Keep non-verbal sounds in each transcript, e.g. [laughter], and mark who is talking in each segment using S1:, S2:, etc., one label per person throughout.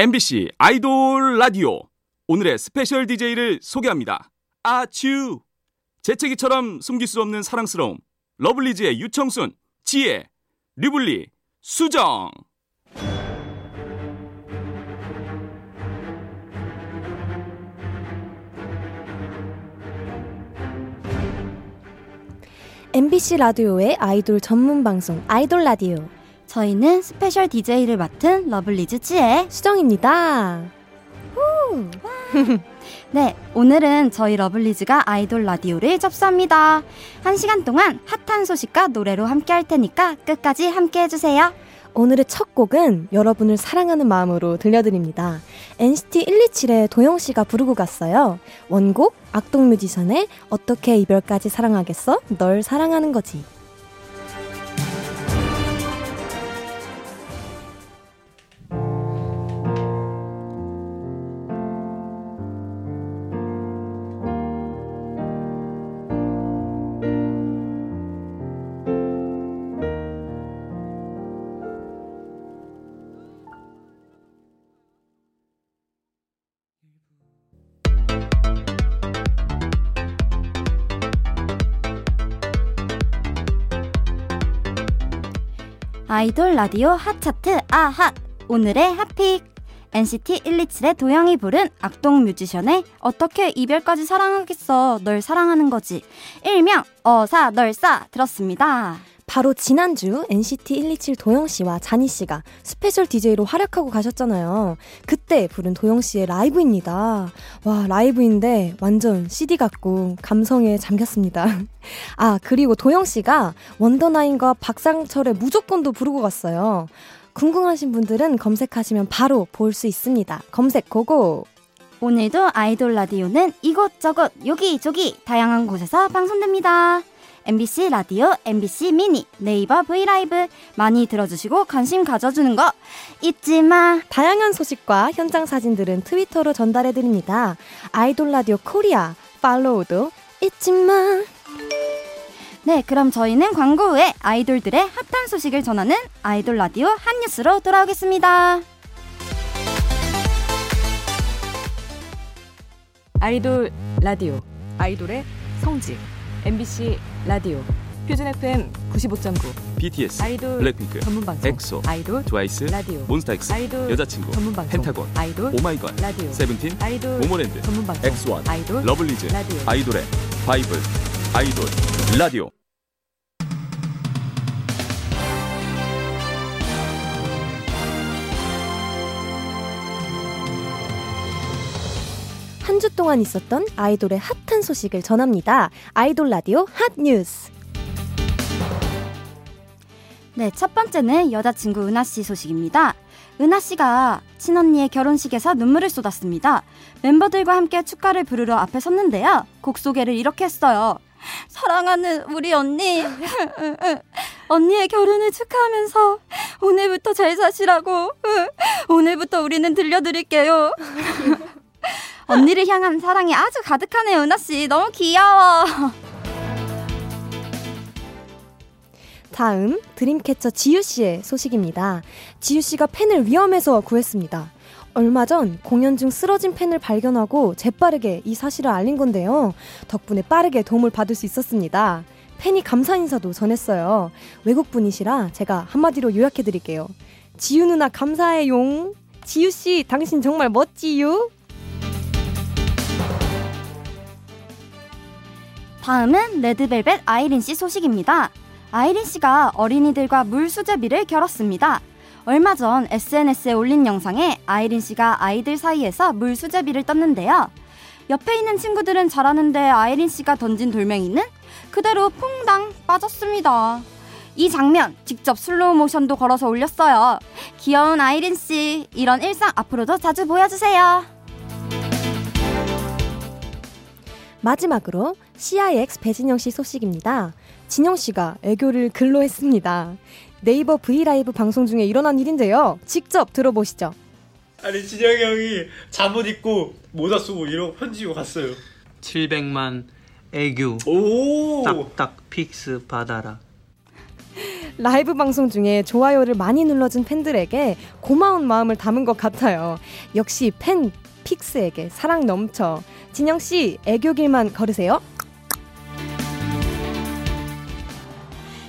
S1: MBC 아이돌 라디오. 오늘의 스페셜 DJ를 소개합니다. 아츄! 재채기처럼 숨길 수 없는 사랑스러움. 러블리즈의 유청순, 지애, 류블리, 수정.
S2: MBC 라디오의 아이돌 전문 방송 아이돌 라디오
S3: 저희는 스페셜 DJ를 맡은 러블리즈 지애,
S2: 수정입니다. [laughs]
S3: 네, 오늘은 저희 러블리즈가 아이돌 라디오를 접수합니다. 한 시간 동안 핫한 소식과 노래로 함께 할 테니까 끝까지 함께 해주세요.
S2: 오늘의 첫 곡은 여러분을 사랑하는 마음으로 들려드립니다. NCT 127의 도영 씨가 부르고 갔어요. 원곡 악동 뮤지션의 어떻게 이별까지 사랑하겠어? 널 사랑하는 거지.
S3: 아이돌 라디오 hot chart 아핫. 오늘의 hot pick. NCT 127의 도영이 부른 악동 뮤지션의 어떻게 이별까지 사랑하겠어 널 사랑하는 거지. 일명 어사널사 들었습니다.
S2: 바로 지난주 NCT 127 도영 씨와 쟈니 씨가 스페셜 DJ로 활약하고 가셨잖아요. 그때 부른 도영 씨의 라이브입니다. 와, 라이브인데 완전 CD 같고 감성에 잠겼습니다. [laughs] 아, 그리고 도영 씨가 원더나인과 박상철의 무조건도 부르고 갔어요. 궁금하신 분들은 검색하시면 바로 볼 수 있습니다. 검색 go go!
S3: 오늘도 아이돌 라디오는 이곳저곳 여기저기 다양한 곳에서 방송됩니다. MBC 라디오, MBC 미니, 네이버 브이라이브 많이 들어주시고 관심 가져주는 거 잊지 마.
S2: 다양한 소식과 현장 사진들은 트위터로 전달해드립니다. 아이돌 라디오 코리아 팔로우도 잊지 마.
S3: 네, 그럼 저희는 광고 후에 아이돌들의 핫한 소식을 전하는 아이돌 라디오 hot news로 돌아오겠습니다.
S4: 아이돌 라디오 아이돌의 성지 MBC 라디오 표준 FM 95.9
S1: BTS,
S4: 아이돌
S1: 블랙핑크,
S4: 전문 방송
S1: 엑소,
S4: 아이돌
S1: 트와이스,
S4: 라디오
S1: 몬스타엑스,
S4: 아이돌
S1: 여자친구,
S4: 전문 방송
S1: 펜타곤,
S4: 아이돌
S1: 오마이걸,
S4: 라디오
S1: 세븐틴,
S4: 아이돌
S1: 모모랜드,
S4: 전문 방송
S1: 엑스원,
S4: 아이돌
S1: 러블리즈,
S4: 라디오.
S1: 아이돌의 바이블, 아이돌 라디오
S2: 한 주 동안 있었던 아이돌의 핫한 소식을 전합니다. 아이돌 라디오 핫 뉴스.
S3: 네, 첫 번째는 여자친구 은하 씨 소식입니다. 은하 씨가 친언니의 결혼식에서 눈물을 쏟았습니다. 멤버들과 함께 축가를 부르러 앞에 섰는데요. 곡 소개를 이렇게 했어요. 사랑하는 우리 언니. [laughs] 언니의 결혼을 축하하면서 오늘부터 잘 사시라고. 오늘부터 우리는 들려드릴게요. [laughs] 언니를 향한 사랑이 아주 가득하네요, 은하 씨. 너무 귀여워.
S2: 다음 드림캐쳐 지유 씨의 소식입니다. 지유 씨가 펜을 위험해서 구했습니다. 얼마 전 공연 중 쓰러진 펜을 발견하고 재빠르게 이 사실을 알린 건데요. 덕분에 빠르게 도움을 받을 수 있었습니다. 팬이 감사 인사도 전했어요. 외국 분이시라 제가 한마디로 요약해 드릴게요. 지유 누나 감사해용. 지유 씨 당신 정말 멋지요.
S3: 다음은 레드벨벳 아이린 씨 소식입니다. 아이린 씨가 어린이들과 물 수제비를 겨뤘습니다. 얼마 전 SNS에 올린 영상에 아이린 씨가 아이들 사이에서 물 수제비를 떴는데요. 옆에 있는 친구들은 잘하는데 아이린 씨가 던진 돌멩이는 그대로 퐁당 빠졌습니다. 이 장면 직접 슬로우 모션도 걸어서 올렸어요. 귀여운 아이린 씨, 이런 일상 앞으로도 자주 보여주세요.
S2: 마지막으로 CIX 배진영 씨 소식입니다. 진영 씨가 애교를 글로 했습니다. 네이버 브이라이브 방송 중에 일어난 일인데요. 직접 들어보시죠.
S5: 아니 진영이 형이 잠옷 입고 모자 쓰고 이러고 편지 주고 갔어요.
S6: 700만 애교
S5: 오.
S6: 딱딱 픽스 받아라
S2: 라이브 방송 중에 좋아요를 많이 눌러준 팬들에게 고마운 마음을 담은 것 같아요. 역시 팬 픽스에게 사랑 넘쳐. 진영 씨, 애교길만 걸으세요.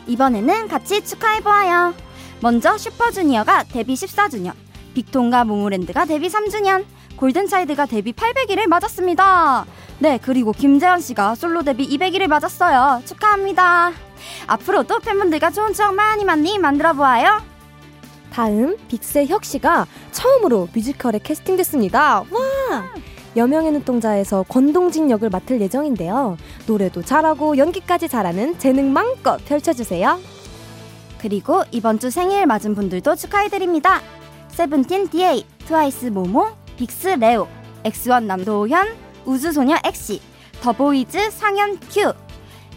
S3: 이번에는 같이 축하해보아요. 먼저 슈퍼주니어가 데뷔 14주년, 빅톤과 모모랜드가 데뷔 3주년, 골든차이드가 데뷔 800일을 맞았습니다. 네, 그리고 김재현 씨가 솔로 데뷔 200일을 맞았어요. 축하합니다. 앞으로도 팬분들과 좋은 추억 많이 많이 만들어 보아요.
S2: 다음 빅스의 혁 씨가 처음으로 뮤지컬에 캐스팅됐습니다. 와! 여명의 눈동자에서 권동진 역을 맡을 예정인데요. 노래도 잘하고 연기까지 잘하는 재능 마음껏 펼쳐주세요.
S3: 그리고 이번 주 생일 맞은 분들도 축하해드립니다. 세븐틴 디에잇, 트와이스 모모, 빅스 레오, 엑스원 남도현, 우주소녀 엑시, 더보이즈 상연 큐,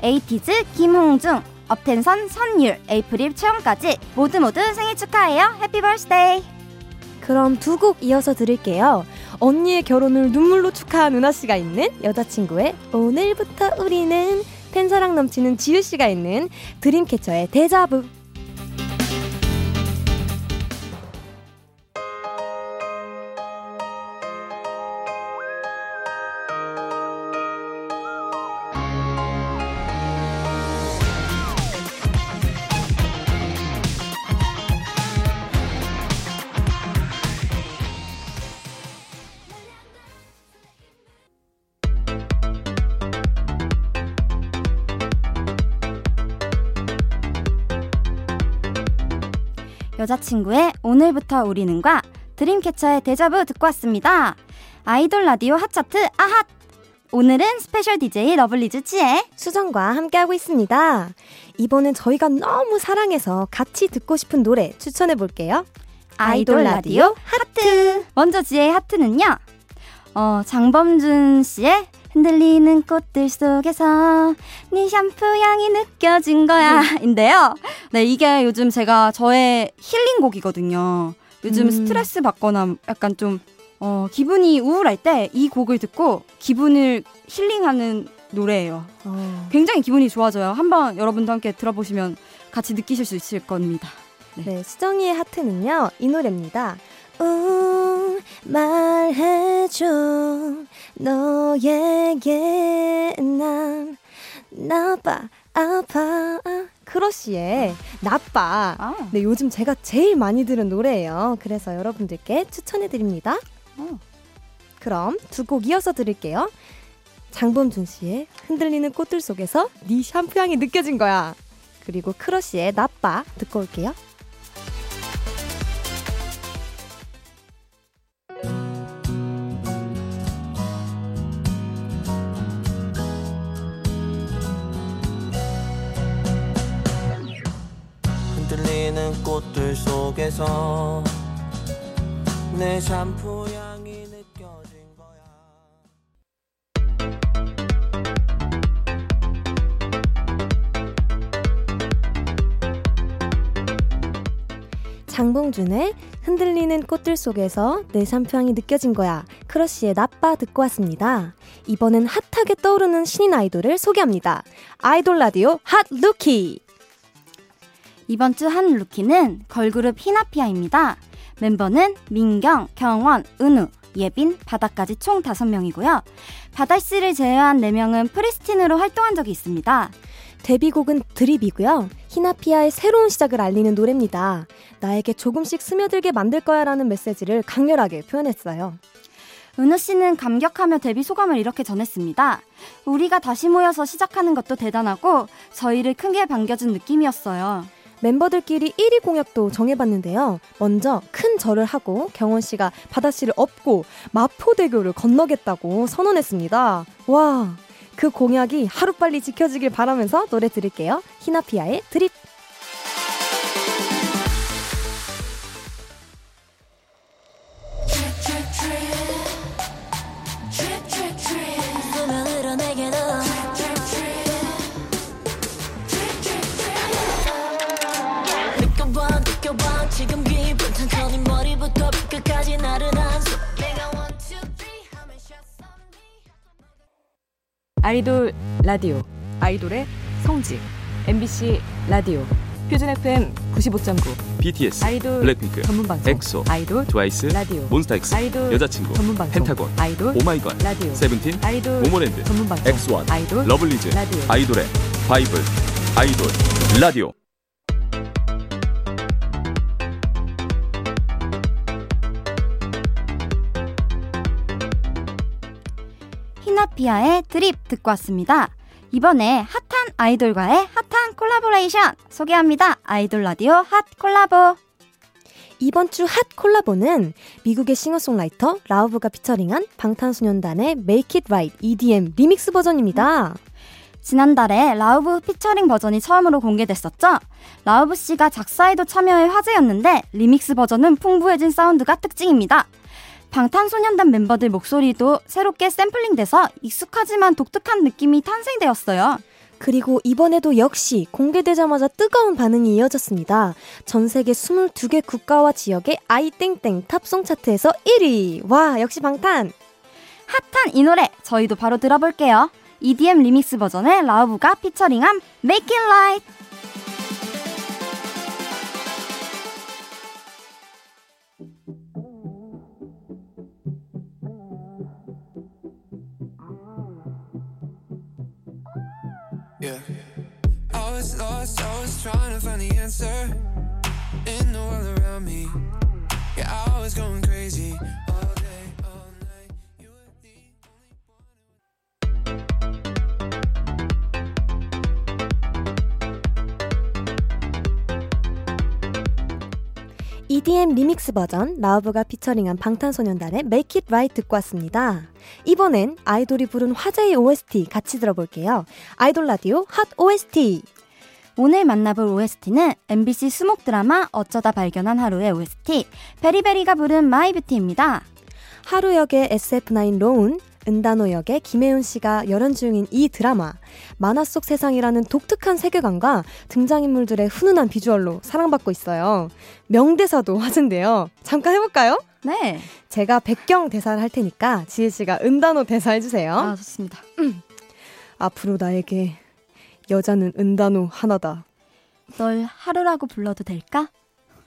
S3: 에이티즈 김홍중, 업텐션 선율, 에이프릴 채영까지 모두 모두 생일 축하해요. Happy birthday.
S2: 그럼 두 곡 이어서 들을게요. 언니의 결혼을 눈물로 축하한 은하 씨가 있는 여자친구의 오늘부터 우리는 팬사랑 넘치는 지유 씨가 있는 드림캐쳐의 데자부.
S3: 여자친구의 오늘부터 우리는과 드림캐쳐의 데자부 듣고 왔습니다. 아이돌 라디오 hot chart 아핫! 오늘은 스페셜 DJ 러블리즈 지애,
S2: 수정과 함께하고 있습니다. 이번엔 저희가 너무 사랑해서 같이 듣고 싶은 노래 추천해 볼게요.
S3: 아이돌 라디오 하트! 먼저 지애의 하트는요, 어, 장범준 씨의 흔들리는 꽃들 속에서 네 샴푸 향이 느껴진 거야 인데요. 네, 이게 요즘 제가 저의 힐링곡이거든요. 요즘
S2: 음.
S3: 스트레스 받거나 약간 좀 어, 기분이 우울할 때 이 곡을 듣고 기분을 힐링하는 노래예요.
S2: 어,
S3: 굉장히 기분이 좋아져요. 한번 여러분도 함께 들어보시면 같이 느끼실 수 있을 겁니다.
S2: 네, 수정이의 하트는요, 이 노래입니다. 우, 말해줘. 너에게 난 나빠, 아파. 크러쉬의 나빠.
S3: 아,
S2: 네, 요즘 제가 제일 많이 들은 노래예요. 그래서 여러분들께 추천해드립니다.
S3: 어.
S2: 그럼 두 곡 이어서 들을게요. 장범준 씨의 흔들리는 꽃들 속에서 네 샴푸 향이 느껴진 거야. 그리고 크러쉬의 나빠 듣고 올게요.
S6: 흔들리는 꽃들 속에서 내 샴푸 향이 느껴진 거야.
S2: 장봉준의 흔들리는 꽃들 속에서 내 샴푸 향이 느껴진 거야. 크러쉬의 나빠 듣고 왔습니다. 이번엔 핫하게 떠오르는 신인 아이돌을 소개합니다. 아이돌 라디오 hot rookie.
S3: 이번 주 hot rookie는 걸그룹 희나피아입니다. 멤버는 민경, 경원, 은우, 예빈, 바다까지 총 5명이고요. 바다씨를 제외한 4명은 프리스틴으로 활동한 적이 있습니다.
S2: 데뷔곡은 Drip이고요. 희나피아의 새로운 시작을 알리는 노래입니다. 나에게 조금씩 스며들게 만들 거야 라는 메시지를 강렬하게 표현했어요.
S3: 은우 씨는 감격하며 데뷔 소감을 이렇게 전했습니다. 우리가 다시 모여서 시작하는 것도 대단하고 저희를 크게 반겨준 느낌이었어요.
S2: 멤버들끼리 1위 공약도 정해봤는데요. 먼저 큰 절을 하고 경원 씨가 바다 씨를 업고 마포대교를 건너겠다고 선언했습니다. 와, 그 공약이 하루빨리 지켜지길 바라면서 노래 들을게요. 히나피아의 드립.
S4: 아이돌 라디오 아이돌의 성지 MBC 라디오 표준 FM 95.9
S1: BTS,
S4: 아이돌
S1: 블랙핑크,
S4: 전문 방송
S1: 엑소,
S4: 아이돌
S1: 트와이스,
S4: 라디오
S1: 몬스타엑스,
S4: 아이돌
S1: 여자친구,
S4: 전문 방송
S1: 펜타곤,
S4: 아이돌
S1: 오마이걸,
S4: 라디오
S1: 세븐틴,
S4: 아이돌
S1: 모모랜드,
S4: 전문 방송
S1: 엑스원,
S4: 아이돌
S1: 러블리즈,
S4: 라디오
S1: 아이돌의 바이블, 아이돌, 라디오.
S3: 히나피아의 드립 듣고 왔습니다. 이번에 핫한 아이돌과의 핫한 콜라보레이션 소개합니다. 아이돌 라디오 핫 콜라보.
S2: 이번 주 핫 콜라보는 미국의 싱어송라이터 라우브가 피처링한 방탄소년단의 Make It Right EDM 리믹스 버전입니다.
S3: 지난달에 라우브 피처링 버전이 처음으로 공개됐었죠? 라우브 씨가 작사에도 참여해 화제였는데 리믹스 버전은 풍부해진 사운드가 특징입니다. 방탄소년단 멤버들 목소리도 새롭게 샘플링돼서 익숙하지만 독특한 느낌이 탄생되었어요.
S2: 그리고 이번에도 역시 공개되자마자 뜨거운 반응이 이어졌습니다. 전 세계 22개 국가와 지역의 아이땡땡 탑송 차트에서 1위! 와, 역시 방탄!
S3: 핫한 이 노래 저희도 바로 들어볼게요. EDM 리믹스 버전의 라우브가 피처링한 Make It Right.
S7: Yeah. I was lost, I was trying to find the answer in the world around me. Yeah, I was going crazy
S2: EDM 리믹스 버전 라우브가 피처링한 방탄소년단의 Make It Right 듣고 왔습니다. 이번엔 아이돌이 부른 화제의 OST 같이 들어볼게요. 아이돌 라디오 핫 OST!
S3: 오늘 만나볼 OST는 MBC 수목 드라마 어쩌다 발견한 하루의 OST 베리베리가 부른 My Beauty입니다.
S2: 하루 역의 SF9 로운, 은단오 역의 김혜윤 씨가 열연 중인 이 드라마 만화 속 세상이라는 독특한 세계관과 등장인물들의 훈훈한 비주얼로 사랑받고 있어요. 명대사도 화제인데요. 잠깐 해볼까요?
S3: 네.
S2: 제가 백경 대사를 할 테니까 지혜 씨가 은단호 대사 해주세요.
S3: 아, 좋습니다.
S2: 앞으로 나에게 여자는 은단호 하나다.
S3: 널 하루라고 불러도 될까?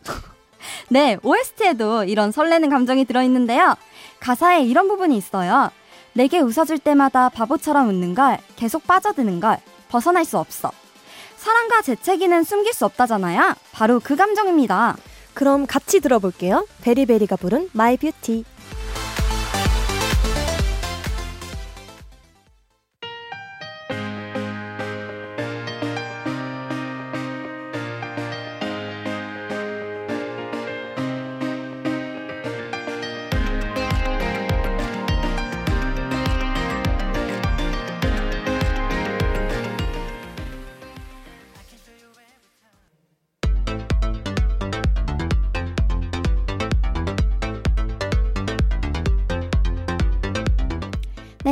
S3: [laughs] 네, OST에도 이런 설레는 감정이 들어있는데요. 가사에 이런 부분이 있어요. 내게 웃어줄 때마다 바보처럼 웃는 걸, 계속 빠져드는 걸, 벗어날 수 없어. 사랑과 재채기는 숨길 수 없다잖아요. 바로 그 감정입니다.
S2: 그럼 같이 들어볼게요. 베리베리가 부른 마이 뷰티.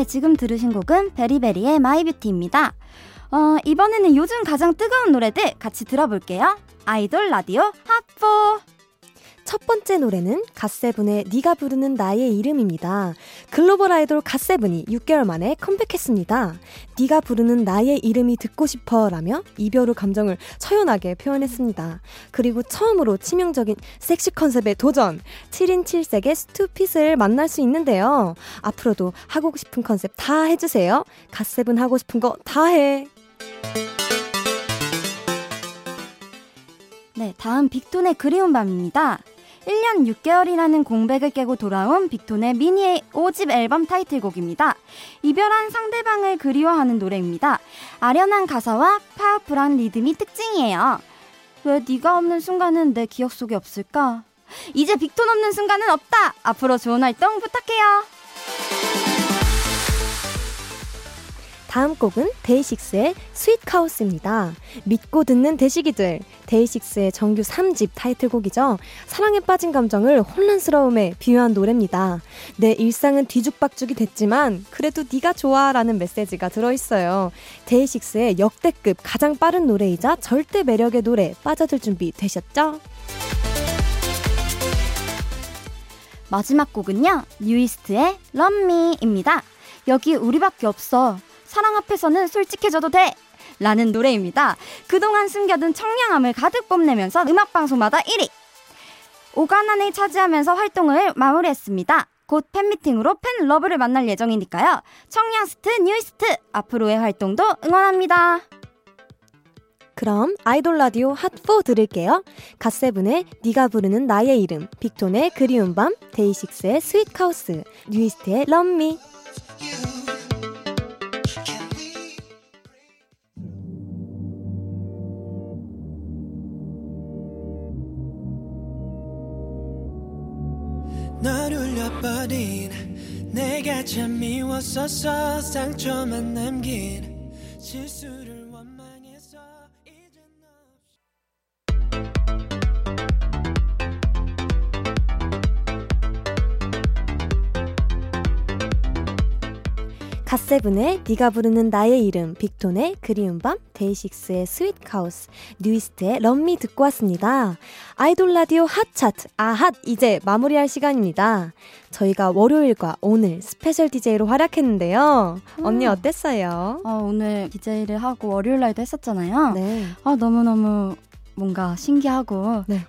S3: 네, 지금 들으신 곡은 베리베리의 My Beauty입니다. 어, 이번에는 요즘 가장 뜨거운 노래들 같이 들어볼게요. 아이돌 라디오 핫포.
S2: 첫 번째 노래는 갓세븐의 네가 부르는 나의 이름입니다. 글로벌 아이돌 갓세븐이 6개월 만에 컴백했습니다. 네가 부르는 나의 이름이 듣고 싶어라며 이별 후 감정을 처연하게 표현했습니다. 그리고 처음으로 치명적인 섹시 컨셉의 도전 7인 7색의 suit fit을 만날 수 있는데요. 앞으로도 하고 싶은 컨셉 다 해주세요. 갓세븐 하고 싶은 거 다 해.
S3: 네, 다음 빅톤의 그리운 밤입니다. 1년 6개월이라는 공백을 깨고 돌아온 빅톤의 미니 5집 앨범 타이틀곡입니다. 이별한 상대방을 그리워하는 노래입니다. 아련한 가사와 파워풀한 리듬이 특징이에요. 왜 네가 없는 순간은 내 기억 속에 없을까? 이제 빅톤 없는 순간은 없다! 앞으로 좋은 활동 부탁해요!
S2: 다음 곡은 데이식스의 Sweet Chaos입니다. 믿고 듣는 데식이들. 데이식스의 정규 3집 타이틀곡이죠. 사랑에 빠진 감정을 혼란스러움에 비유한 노래입니다. 내 일상은 뒤죽박죽이 됐지만 그래도 네가 좋아라는 메시지가 들어있어요. 데이식스의 역대급 가장 빠른 노래이자 절대 매력의 노래 빠져들 준비 되셨죠?
S3: 마지막 곡은요, 뉴이스트의 Me입니다. 여기 우리밖에 없어. 사랑 앞에서는 솔직해져도 돼. 라는 노래입니다. 그동안 숨겨둔 청량함을 가득 뽐내면서 음악방송마다 1위! 오관왕을 차지하면서 활동을 마무리했습니다. 곧 팬미팅으로 팬 러브를 만날 예정이니까요. 청량스트, 뉴이스트 앞으로의 활동도 응원합니다.
S2: 그럼 아이돌 라디오 핫4 들을게요. 갓세븐의 네가 부르는 나의 이름, 빅톤의 그리운 밤, 데이식스의 Sweet Chaos, 뉴이스트의
S6: Love Me. 버린 내가 참 미웠었어 상처만 남긴 실수를
S2: 세븐의 네가 부르는 나의 이름, 빅톤의 그리운 밤, 데이식스의 Sweet Chaos, 뉴이스트의 Love Me 듣고 왔습니다. 아이돌 라디오 핫 차트, 아핫 이제 마무리할 시간입니다. 저희가 월요일과 오늘 스페셜 DJ로 활약했는데요. 언니 어땠어요?
S3: 어, 오늘 DJ를 하고 월요일 날도 했었잖아요.
S2: 네.
S3: 아, 너무너무 뭔가 신기하고.
S2: 네.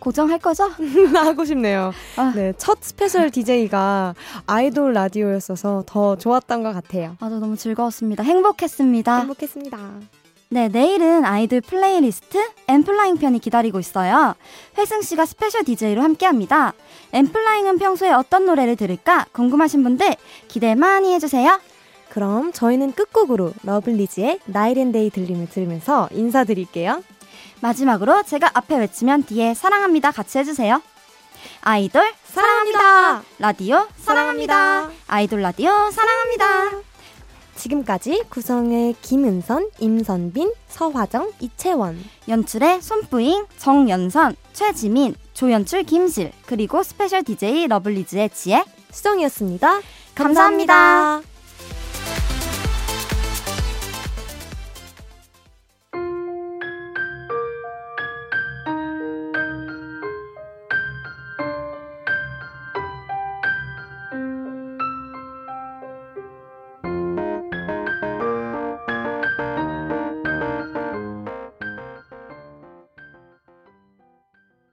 S3: 고정할 거죠? [laughs]
S2: 하고 싶네요.
S3: 아.
S2: 네, 첫 스페셜 DJ가 아이돌 라디오였어서 더 좋았던 것 같아요.
S3: 아주 너무 즐거웠습니다. 행복했습니다.
S2: 행복했습니다.
S3: 네, 내일은 아이돌 플레이리스트 엔플라잉 편이 기다리고 있어요. 회승 씨가 스페셜 DJ로 함께 합니다. 엔플라잉은 평소에 어떤 노래를 들을까 궁금하신 분들 기대 많이 해주세요.
S2: 그럼 저희는 끝곡으로 러블리즈의 Night and Day 들림을 들으면서 인사드릴게요.
S3: 마지막으로 제가 앞에 외치면 뒤에 사랑합니다 같이 해주세요. 아이돌
S2: 사랑합니다.
S3: 라디오 사랑합니다. 아이돌 라디오 사랑합니다.
S2: 지금까지 구성의 김은선, 임선빈, 서화정, 이채원.
S3: 연출의 손뿌잉, 정연선, 최지민, 조연출 김실, 그리고 스페셜 DJ 러블리즈의 지애.
S2: 수정이었습니다
S3: 감사합니다.